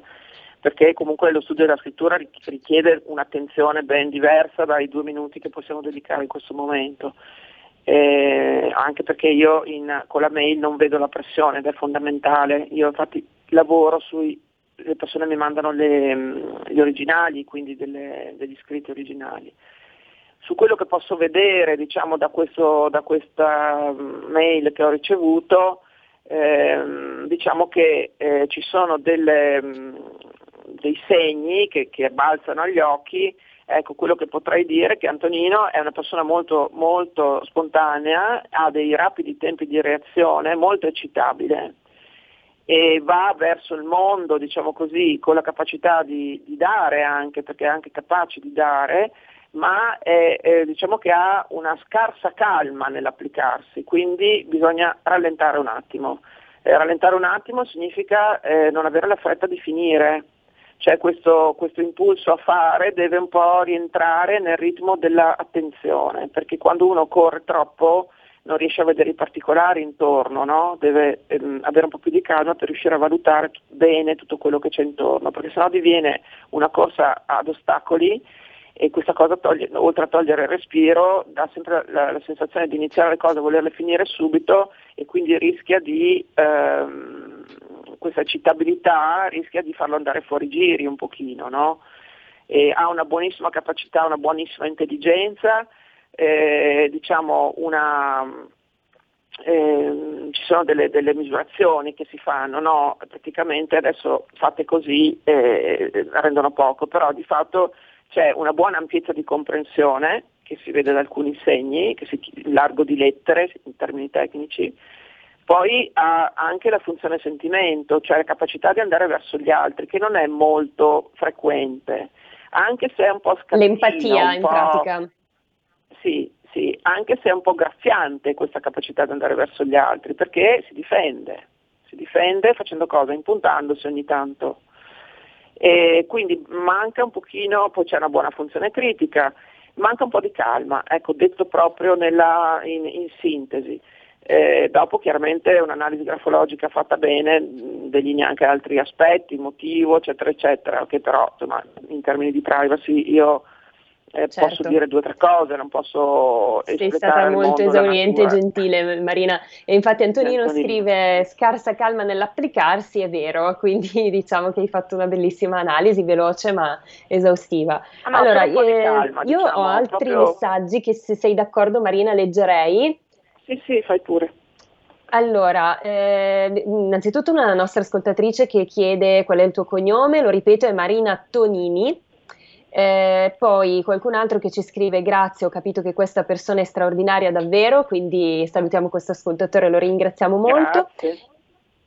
perché comunque lo studio della scrittura richiede un'attenzione ben diversa dai due minuti che possiamo dedicare in questo momento eh, anche perché io in, con la mail non vedo la pressione ed è fondamentale io infatti lavoro sui le persone mi mandano le, gli originali, quindi delle, degli scritti originali. Su quello che posso vedere diciamo, da, questo, da, questa mail che ho ricevuto, ehm, diciamo che eh, ci sono delle, dei segni che, che balzano agli occhi. Ecco, quello che potrei dire è che Antonino è una persona molto, molto spontanea, ha dei rapidi tempi di reazione, molto eccitabile e va verso il mondo, diciamo così, con la capacità di, di dare anche, perché è anche capace di dare, ma è, eh, diciamo che ha una scarsa calma nell'applicarsi, quindi bisogna rallentare un attimo. Eh, rallentare un attimo significa eh, non avere la fretta di finire, cioè questo, questo, impulso a fare deve un po' rientrare nel ritmo dell'attenzione, perché quando uno corre troppo non riesce a vedere i particolari intorno, no? deve ehm, avere un po' più di calma per riuscire a valutare bene tutto quello che c'è intorno, perché sennò diviene una corsa ad ostacoli e questa cosa toglie, oltre a togliere il respiro dà sempre la, la, sensazione di iniziare le cose, volerle finire subito e quindi rischia di ehm, questa citabilità rischia di farlo andare fuori giri un pochino, no? ha una buonissima capacità, una buonissima intelligenza, eh, diciamo una, eh, ci sono delle, delle, misurazioni che si fanno, no? praticamente adesso fatte così eh, rendono poco, però di fatto c'è una buona ampiezza di comprensione che si vede da alcuni segni, che si, largo di lettere in termini tecnici, poi ha anche la funzione sentimento, cioè la capacità di andare verso gli altri, che non è molto frequente, anche se è un po' scattino. L'empatia un in po'... pratica. Sì, sì, anche se è un po' graffiante questa capacità di andare verso gli altri, perché si difende, si difende facendo cosa? Impuntandosi ogni tanto. E quindi manca un pochino, poi c'è una buona funzione critica, manca un po' di calma, ecco, detto proprio nella, in, in sintesi. Eh, dopo chiaramente un'analisi grafologica fatta bene delinea anche altri aspetti, motivo, eccetera, eccetera, che però insomma, in termini di privacy io eh, certo. posso dire due o tre cose, non posso Sei stata molto esauriente e gentile Marina e infatti Antonino, Antonino, scrive scarsa calma nell'applicarsi, è vero, quindi diciamo che hai fatto una bellissima analisi, veloce ma esaustiva. Ah, no, allora, eh, calma, io diciamo, ho altri proprio... messaggi che se sei d'accordo Marina leggerei. Sì, sì, fai pure. Allora, eh, innanzitutto una nostra ascoltatrice che chiede qual è il tuo cognome, lo ripeto, è Marina Tonini. Eh, poi qualcun altro che ci scrive grazie, ho capito che questa persona è straordinaria davvero, quindi salutiamo questo ascoltatore, lo ringraziamo molto. Grazie.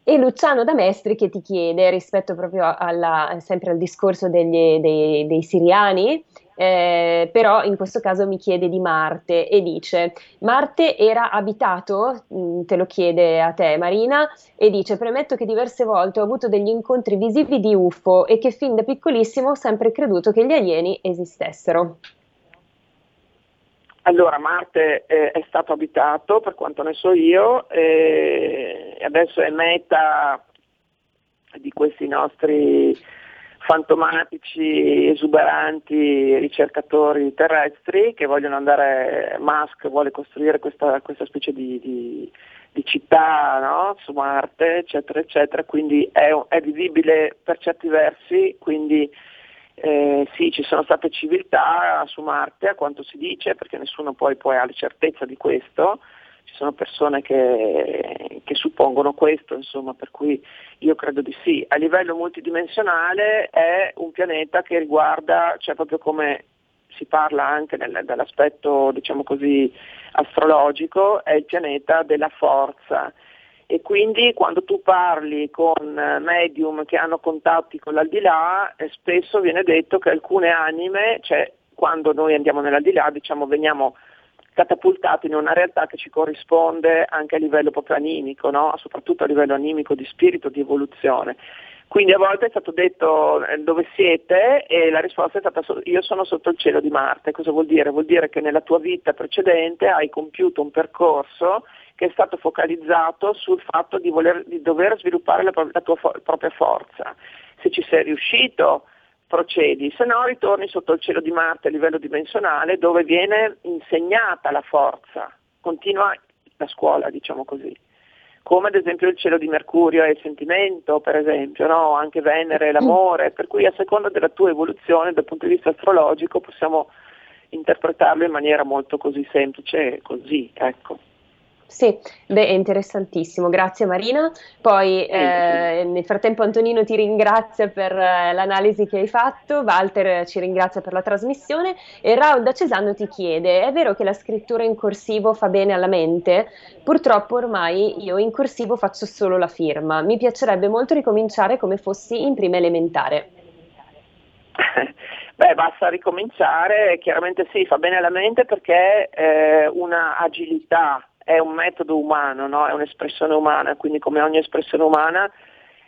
E Luciano Damestri che ti chiede, rispetto proprio alla, sempre al discorso degli, dei, dei siriani, eh, però in questo caso mi chiede di Marte e dice Marte era abitato, mm, te lo chiede a te Marina, e dice premetto che diverse volte ho avuto degli incontri visivi di UFO e che fin da piccolissimo ho sempre creduto che gli alieni esistessero. Allora, Marte eh, è stato abitato per quanto ne so io e adesso è meta di questi nostri fantomatici, esuberanti ricercatori terrestri che vogliono andare, Musk vuole costruire questa, questa specie di, di, di città no? su Marte, eccetera, eccetera, quindi è, è visibile per certi versi, quindi eh, sì, ci sono state civiltà su Marte, a quanto si dice, perché nessuno poi, poi ha la certezza di questo, ci sono persone che, che, suppongono questo, insomma, per cui io credo di sì. A livello multidimensionale è un pianeta che riguarda, cioè proprio come si parla anche nel, dall'aspetto, diciamo così, astrologico, è il pianeta della forza. E quindi quando tu parli con medium che hanno contatti con l'aldilà, eh, spesso viene detto che alcune anime, cioè quando noi andiamo nell'aldilà, diciamo veniamo catapultati in una realtà che ci corrisponde anche a livello proprio animico, no? soprattutto a livello animico di spirito, di evoluzione. Quindi a volte è stato detto eh, dove siete e la risposta è stata io sono sotto il cielo di Marte. Cosa vuol dire? Vuol dire che nella tua vita precedente hai compiuto un percorso che è stato focalizzato sul fatto di, voler, di dover sviluppare la, la tua fo- propria forza. Se ci sei riuscito procedi, se no ritorni sotto il cielo di Marte a livello dimensionale dove viene insegnata la forza, continua la scuola, diciamo così. Come ad esempio il cielo di Mercurio è il sentimento, per esempio, no? anche Venere è l'amore, per cui a seconda della tua evoluzione dal punto di vista astrologico possiamo interpretarlo in maniera molto così semplice, così, ecco. Sì, beh, è interessantissimo, grazie Marina. Poi eh, nel frattempo Antonino ti ringrazia per eh, l'analisi che hai fatto, Walter ci ringrazia per la trasmissione e Raul da Cesano ti chiede, è vero che la scrittura in corsivo fa bene alla mente? Purtroppo ormai io in corsivo faccio solo la firma, mi piacerebbe molto ricominciare come fossi in prima elementare. Beh, basta ricominciare, chiaramente sì, fa bene alla mente perché eh, una agilità è un metodo umano, no? è un'espressione umana, quindi come ogni espressione umana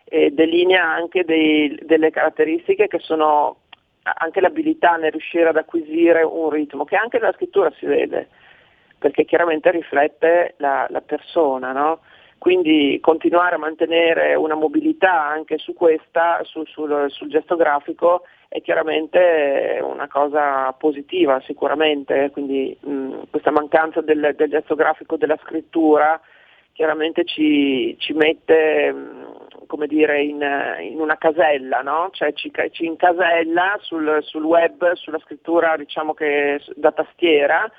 eh, delinea anche dei, delle caratteristiche che sono anche l'abilità nel riuscire ad acquisire un ritmo, che anche nella scrittura si vede, perché chiaramente riflette la, la persona. No? Quindi continuare a mantenere una mobilità anche su questa, su, sul, sul gesto grafico, è chiaramente una cosa positiva sicuramente, quindi mh, questa mancanza del, del, gesto grafico della scrittura chiaramente ci, ci mette come dire, in, in, una casella, no? cioè ci, ci incasella sul, sul, web, sulla scrittura diciamo che da tastiera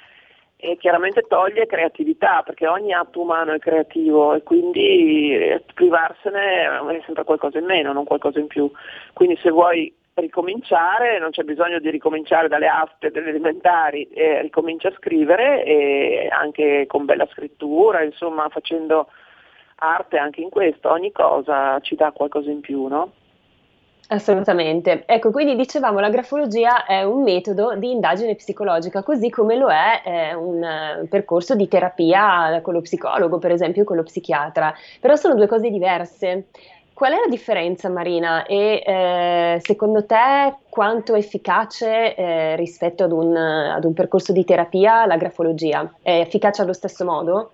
e chiaramente toglie creatività perché ogni atto umano è creativo e quindi eh, privarsene è sempre qualcosa in meno, non qualcosa in più. Quindi se vuoi ricominciare, non c'è bisogno di ricominciare dalle aste delle elementari, eh, ricomincia a scrivere e anche con bella scrittura, insomma facendo arte anche in questo, ogni cosa ci dà qualcosa in più, no? Assolutamente. Ecco, quindi dicevamo la grafologia è un metodo di indagine psicologica, così come lo è, è un, un percorso di terapia con lo psicologo, per esempio, con lo psichiatra. Però sono due cose diverse. Qual è la differenza, Marina? E eh, secondo te quanto è efficace eh, rispetto ad un, ad un, percorso di terapia la grafologia? È efficace allo stesso modo?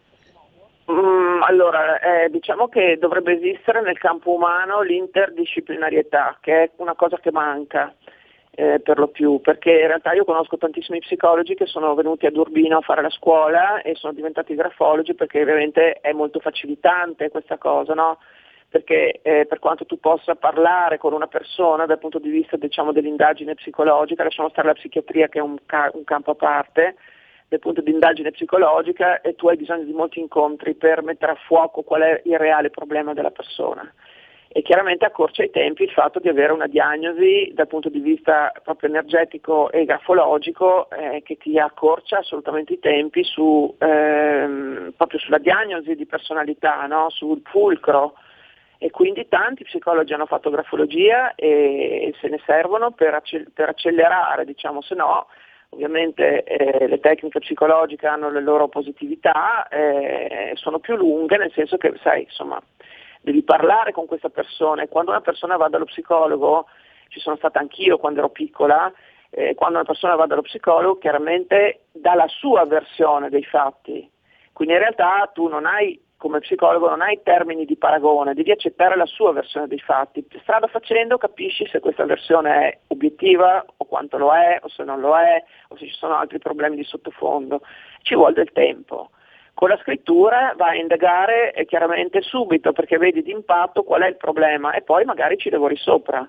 Mm, allora, eh, diciamo che dovrebbe esistere nel campo umano l'interdisciplinarietà, che è una cosa che manca. Eh, per lo più, perché in realtà io conosco tantissimi psicologi che sono venuti ad Urbino a fare la scuola e sono diventati grafologi perché ovviamente è molto facilitante questa cosa, no? Perché eh, per quanto tu possa parlare con una persona dal punto di vista diciamo, dell'indagine psicologica, lasciamo stare la psichiatria che è un, ca- un campo a parte, dal punto di indagine psicologica e tu hai bisogno di molti incontri per mettere a fuoco qual è il reale problema della persona. E chiaramente accorcia i tempi il fatto di avere una diagnosi dal punto di vista proprio energetico e grafologico eh, che ti accorcia assolutamente i tempi su, ehm, proprio sulla diagnosi di personalità, no? sul fulcro e quindi tanti psicologi hanno fatto grafologia e, se ne servono per, per accelerare, diciamo, se no ovviamente eh, le tecniche psicologiche hanno le loro positività, eh, sono più lunghe, nel senso che sai, insomma, devi parlare con questa persona e quando una persona va dallo psicologo, ci sono stata anch'io quando ero piccola, eh, quando una persona va dallo psicologo chiaramente dà la sua versione dei fatti, quindi in realtà tu non hai come psicologo non hai termini di paragone, devi accettare la sua versione dei fatti. Strada facendo capisci se questa versione è obiettiva o quanto lo è o se non lo è o se ci sono altri problemi di sottofondo. Ci vuole del tempo. Con la scrittura vai a indagare e chiaramente subito perché vedi d'impatto qual è il problema e poi magari ci lavori sopra.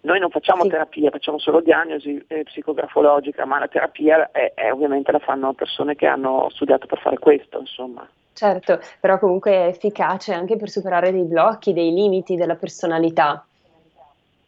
Noi non facciamo sì. terapia, facciamo solo diagnosi eh, psicografologica, ma la terapia è, è, ovviamente la fanno persone che hanno studiato per fare questo, insomma. Certo, però comunque è efficace anche per superare dei blocchi, dei limiti della personalità.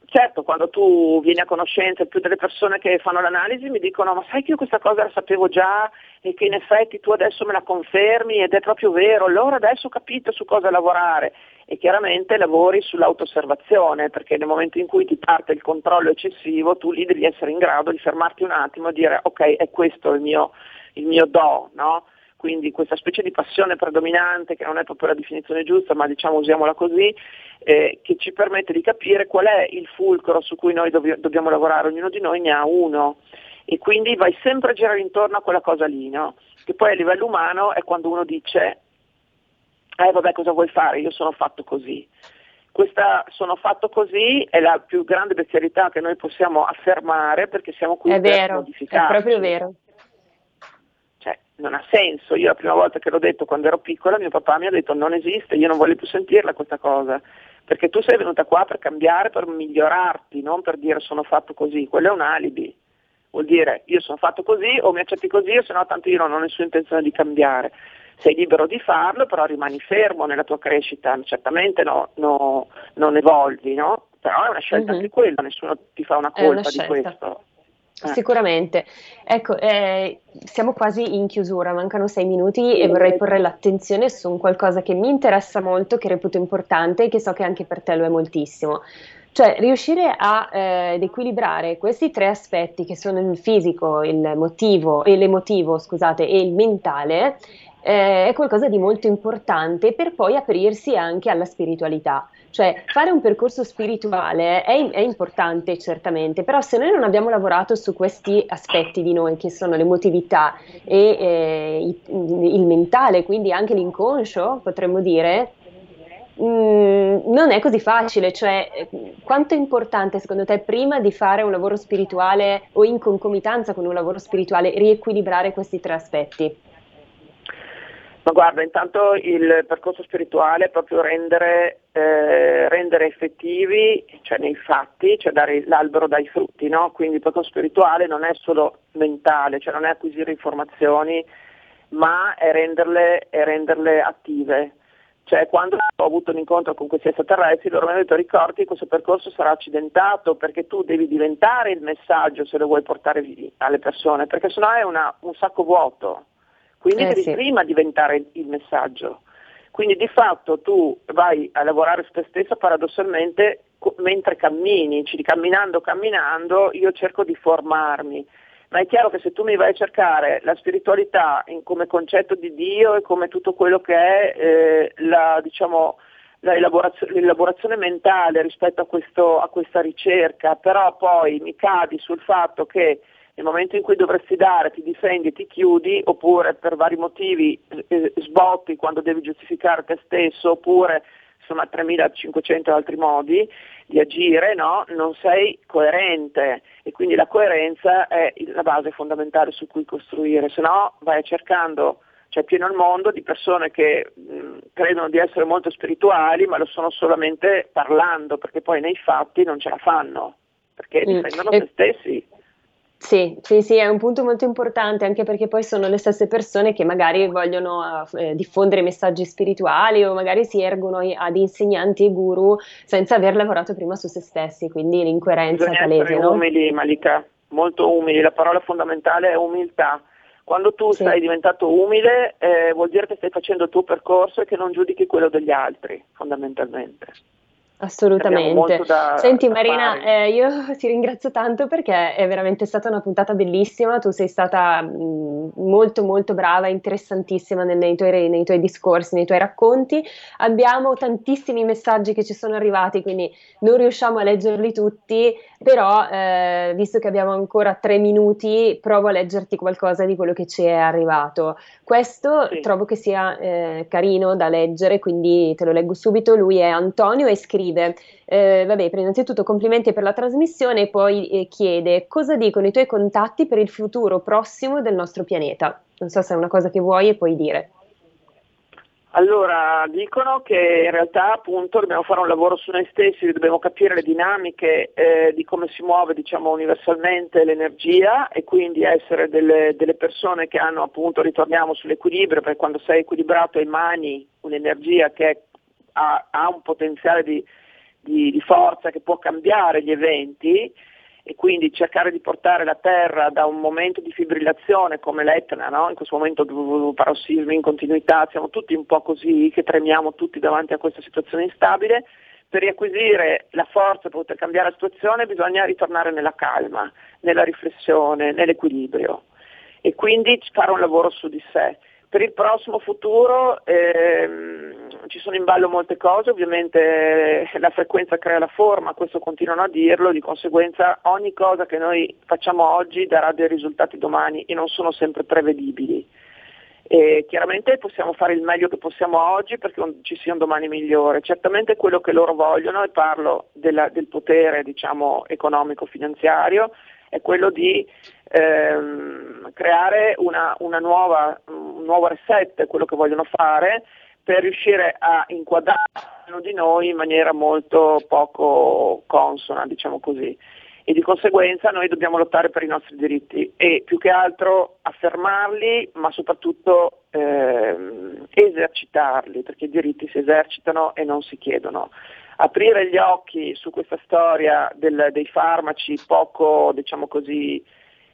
Certo, quando tu vieni a conoscenza, più delle persone che fanno l'analisi mi dicono ma sai che io questa cosa la sapevo già e che in effetti tu adesso me la confermi ed è proprio vero, allora adesso ho capito su cosa lavorare e chiaramente lavori sull'auto-osservazione perché nel momento in cui ti parte il controllo eccessivo tu lì devi essere in grado di fermarti un attimo e dire ok è questo il mio, il mio do, no? Quindi questa specie di passione predominante, che non è proprio la definizione giusta, ma diciamo usiamola così, eh, che ci permette di capire qual è il fulcro su cui noi dobb- dobbiamo lavorare, ognuno di noi ne ha uno e quindi vai sempre a girare intorno a quella cosa lì, no? che poi a livello umano è quando uno dice, eh vabbè cosa vuoi fare, io sono fatto così. Questa sono fatto così è la più grande bestialità che noi possiamo affermare perché siamo qui è per vero, modificare. È proprio vero non ha senso. Io la prima volta che l'ho detto quando ero piccola mio papà mi ha detto non esiste, io non voglio più sentirla questa cosa, perché tu sei venuta qua per cambiare, per migliorarti, non per dire sono fatto così, quello è un alibi. Vuol dire io sono fatto così o mi accetti così o se no tanto io non ho nessuna intenzione di cambiare. sei libero di farlo, però rimani fermo nella tua crescita, certamente no, no, non evolvi, no? però è una scelta mm-hmm. anche quella, nessuno ti fa una colpa una di questo. Eh. Sicuramente. Ecco, eh, siamo quasi in chiusura, mancano sei minuti e vorrei porre l'attenzione su un qualcosa che mi interessa molto, che reputo importante e che so che anche per te lo è moltissimo. Cioè, riuscire a, eh, ad equilibrare questi tre aspetti che sono il fisico, il motivo, l'emotivo, scusate, e il mentale, eh, è qualcosa di molto importante per poi aprirsi anche alla spiritualità. Cioè, fare un percorso spirituale è, è, importante certamente, però se noi non abbiamo lavorato su questi aspetti di noi, che sono l'emotività e eh, il mentale, quindi anche l'inconscio, potremmo dire, mm, non è così facile. Cioè, quanto è importante secondo te prima di fare un lavoro spirituale o in concomitanza con un lavoro spirituale riequilibrare questi tre aspetti? Ma guarda, intanto il percorso spirituale è proprio rendere, eh, rendere effettivi, cioè nei fatti, cioè dare l'albero dai frutti, no? Quindi il percorso spirituale non è solo mentale, cioè non è acquisire informazioni, ma è renderle, è renderle attive. Cioè quando ho avuto un incontro con questi extraterrestri loro mi hanno detto ricordi che questo percorso sarà accidentato perché tu devi diventare il messaggio se lo vuoi portare alle persone, perché sennò è una, un sacco vuoto quindi eh, devi sì. prima diventare il messaggio. Quindi di fatto tu vai a lavorare su te stessa paradossalmente mentre cammini, camminando, camminando, io cerco di formarmi. Ma è chiaro che se tu mi vai a cercare la spiritualità in, come concetto di Dio e come tutto quello che è eh, la, diciamo, l'elaborazione, l'elaborazione mentale rispetto a, questo, a questa ricerca, però poi mi cadi sul fatto che nel momento in cui dovresti dare ti difendi e ti chiudi, oppure per vari motivi eh, sbotti quando devi giustificare te stesso, oppure insomma 3500 altri modi di agire, no? non sei coerente e quindi la coerenza è la base fondamentale su cui costruire, se no vai cercando c'è pieno il mondo di persone che mh, credono di essere molto spirituali, ma lo sono solamente parlando, perché poi nei fatti non ce la fanno, perché mm. difendono mm. se stessi. Sì, sì, sì, è un punto molto importante anche perché poi sono le stesse persone che magari vogliono eh, diffondere messaggi spirituali o magari si ergono ad insegnanti e guru senza aver lavorato prima su se stessi, quindi l'incoerenza Bisogna palese. Essere no? umili, Malika, molto umili, la parola fondamentale è umiltà. Quando tu sì. sei diventato umile eh, vuol dire che stai facendo il tuo percorso e che non giudichi quello degli altri, fondamentalmente. Assolutamente. Senti da Marina, eh, io ti ringrazio tanto perché è veramente stata una puntata bellissima, tu sei stata mh, molto molto brava, interessantissima nei, nei, tuoi, nei, tuoi, discorsi, nei tuoi racconti. Abbiamo tantissimi messaggi che ci sono arrivati, quindi non riusciamo a leggerli tutti, però eh, visto che abbiamo ancora tre minuti, provo a leggerti qualcosa di quello che ci è arrivato. Questo sì. trovo che sia eh, carino da leggere, quindi te lo leggo subito. Lui è Antonio e scrive scrive, eh, vabbè, innanzitutto complimenti per la trasmissione e poi eh, chiede cosa dicono i tuoi contatti per il futuro prossimo del nostro pianeta. Non so se è una cosa che vuoi e puoi dire. Allora, dicono che in realtà appunto dobbiamo fare un lavoro su noi stessi, dobbiamo capire le dinamiche eh, di come si muove diciamo, universalmente l'energia e quindi essere delle, delle, persone che hanno appunto, ritorniamo sull'equilibrio, perché quando sei equilibrato emani un'energia che è ha, ha un potenziale di, di, di forza che può cambiare gli eventi e quindi cercare di portare la Terra da un momento di fibrillazione come l'Etna, no? in questo momento parossismi in continuità, siamo tutti un po' così che tremiamo tutti davanti a questa situazione instabile, per riacquisire la forza per poter cambiare la situazione bisogna ritornare nella calma, nella riflessione, nell'equilibrio e quindi fare un lavoro su di sé. Per il prossimo futuro ehm, ci sono in ballo molte cose, ovviamente eh, la frequenza crea la forma, questo continuano a dirlo, di conseguenza ogni cosa che noi facciamo oggi darà dei risultati domani e non sono sempre prevedibili. E chiaramente possiamo fare il meglio che possiamo oggi perché ci sia un domani migliore. Certamente quello che loro vogliono, e parlo della, del potere diciamo, economico-finanziario, è quello di ehm, creare una, una nuova, un nuovo reset, quello che vogliono fare, per riuscire a inquadrare di noi in maniera molto poco consona, diciamo così. e di conseguenza noi dobbiamo lottare per i nostri diritti e più che altro affermarli ma soprattutto eh, esercitarli perché i diritti si esercitano e non si chiedono. Aprire gli occhi su questa storia del, dei farmaci poco, diciamo così,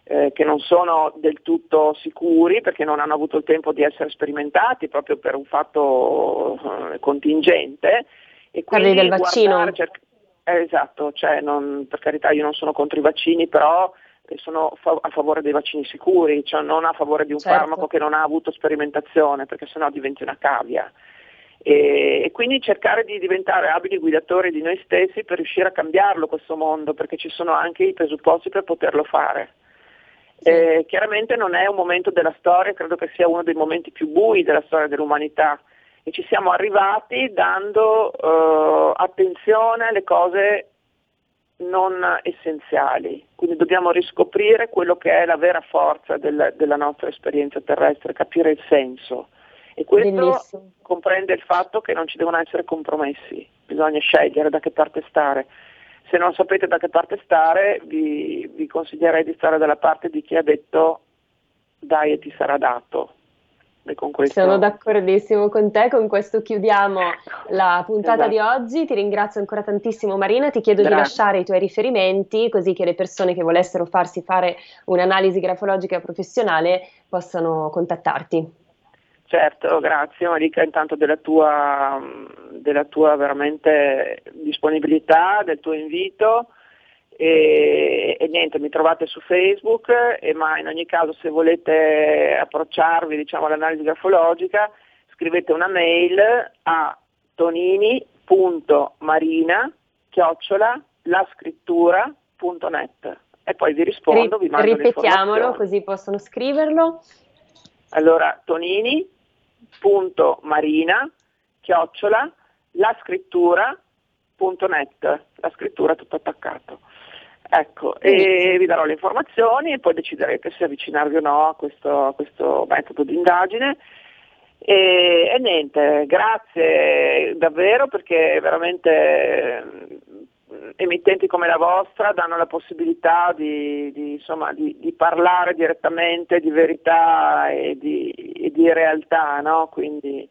eh, che non sono del tutto sicuri perché non hanno avuto il tempo di essere sperimentati proprio per un fatto eh, contingente. E quindi del vaccino? Cerc- eh, esatto, cioè non, per carità io non sono contro i vaccini, però eh, sono fa- a favore dei vaccini sicuri, cioè non a favore di un certo. farmaco che non ha avuto sperimentazione, perché sennò diventi una cavia. E, e, quindi cercare di diventare abili guidatori di noi stessi per riuscire a cambiarlo questo mondo, perché ci sono anche i presupposti per poterlo fare. Eh, chiaramente non è un momento della storia, credo che sia uno dei momenti più bui della storia dell'umanità e ci siamo arrivati dando uh, attenzione alle cose non essenziali, quindi dobbiamo riscoprire quello che è la vera forza del, della nostra esperienza terrestre, capire il senso e questo Bellissimo. comprende il fatto che non ci devono essere compromessi, bisogna scegliere da che parte stare. Se non sapete da che parte stare vi, vi consiglierei di stare dalla parte di chi ha detto dai e ti sarà dato, questo... Sono d'accordissimo con te, con questo chiudiamo la puntata esatto. di oggi, ti ringrazio ancora tantissimo Marina, ti chiedo Grazie. di lasciare i tuoi riferimenti così che le persone che volessero farsi fare un'analisi grafologica professionale possano contattarti. Certo, grazie Marika intanto della tua, della tua veramente disponibilità, del tuo invito. E, e, niente, mi trovate su Facebook, e, ma in ogni caso se volete approcciarvi diciamo, all'analisi grafologica scrivete una mail a tonini.marina chiocciola lascrittura.net e poi vi rispondo, vi mando Ripetiamolo così possono scriverlo. Allora, tonini.marina chiocciola lascrittura.net, la scrittura tutto attaccato. Ecco, e vi darò le informazioni e poi deciderete se avvicinarvi o no a questo, a questo metodo di indagine. E, e, niente, grazie davvero perché veramente emittenti come la vostra danno la possibilità di, di, insomma, di, di parlare direttamente di verità e di, e realtà, no? Quindi,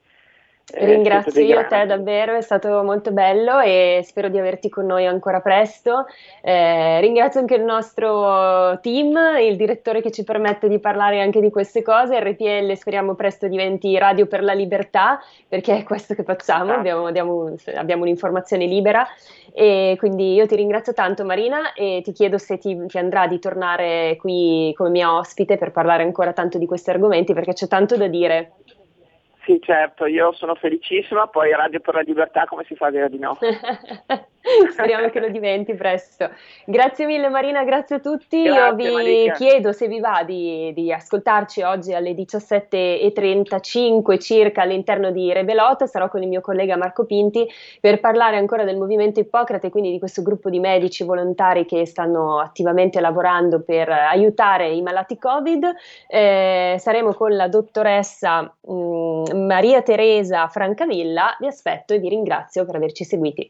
eh, Ringrazio io te davvero, è stato molto bello e spero di averti con noi ancora presto. Eh, ringrazio anche il nostro team, il direttore che ci permette di parlare anche di queste cose. RPL speriamo presto diventi Radio per la Libertà, perché è questo che facciamo, esatto. abbiamo, abbiamo, abbiamo un'informazione libera. E quindi io ti ringrazio tanto Marina e ti chiedo se ti, ti andrà di tornare qui come mia ospite per parlare ancora tanto di questi argomenti, perché c'è tanto da dire. Sì, certo, io sono felicissima, poi Radio per la Libertà come si fa a dire di no? Speriamo che lo diventi presto. Grazie mille Marina, grazie a tutti. Grazie, Io vi Marica. chiedo se vi va di, di, ascoltarci oggi alle 17.35 circa all'interno di Rebelot, sarò con il mio collega Marco Pinti per parlare ancora del movimento Ippocrate, quindi di questo gruppo di medici volontari che stanno attivamente lavorando per aiutare i malati Covid. Eh, saremo con la dottoressa mh, mm, Maria Teresa Francavilla, vi aspetto e vi ringrazio per averci seguiti.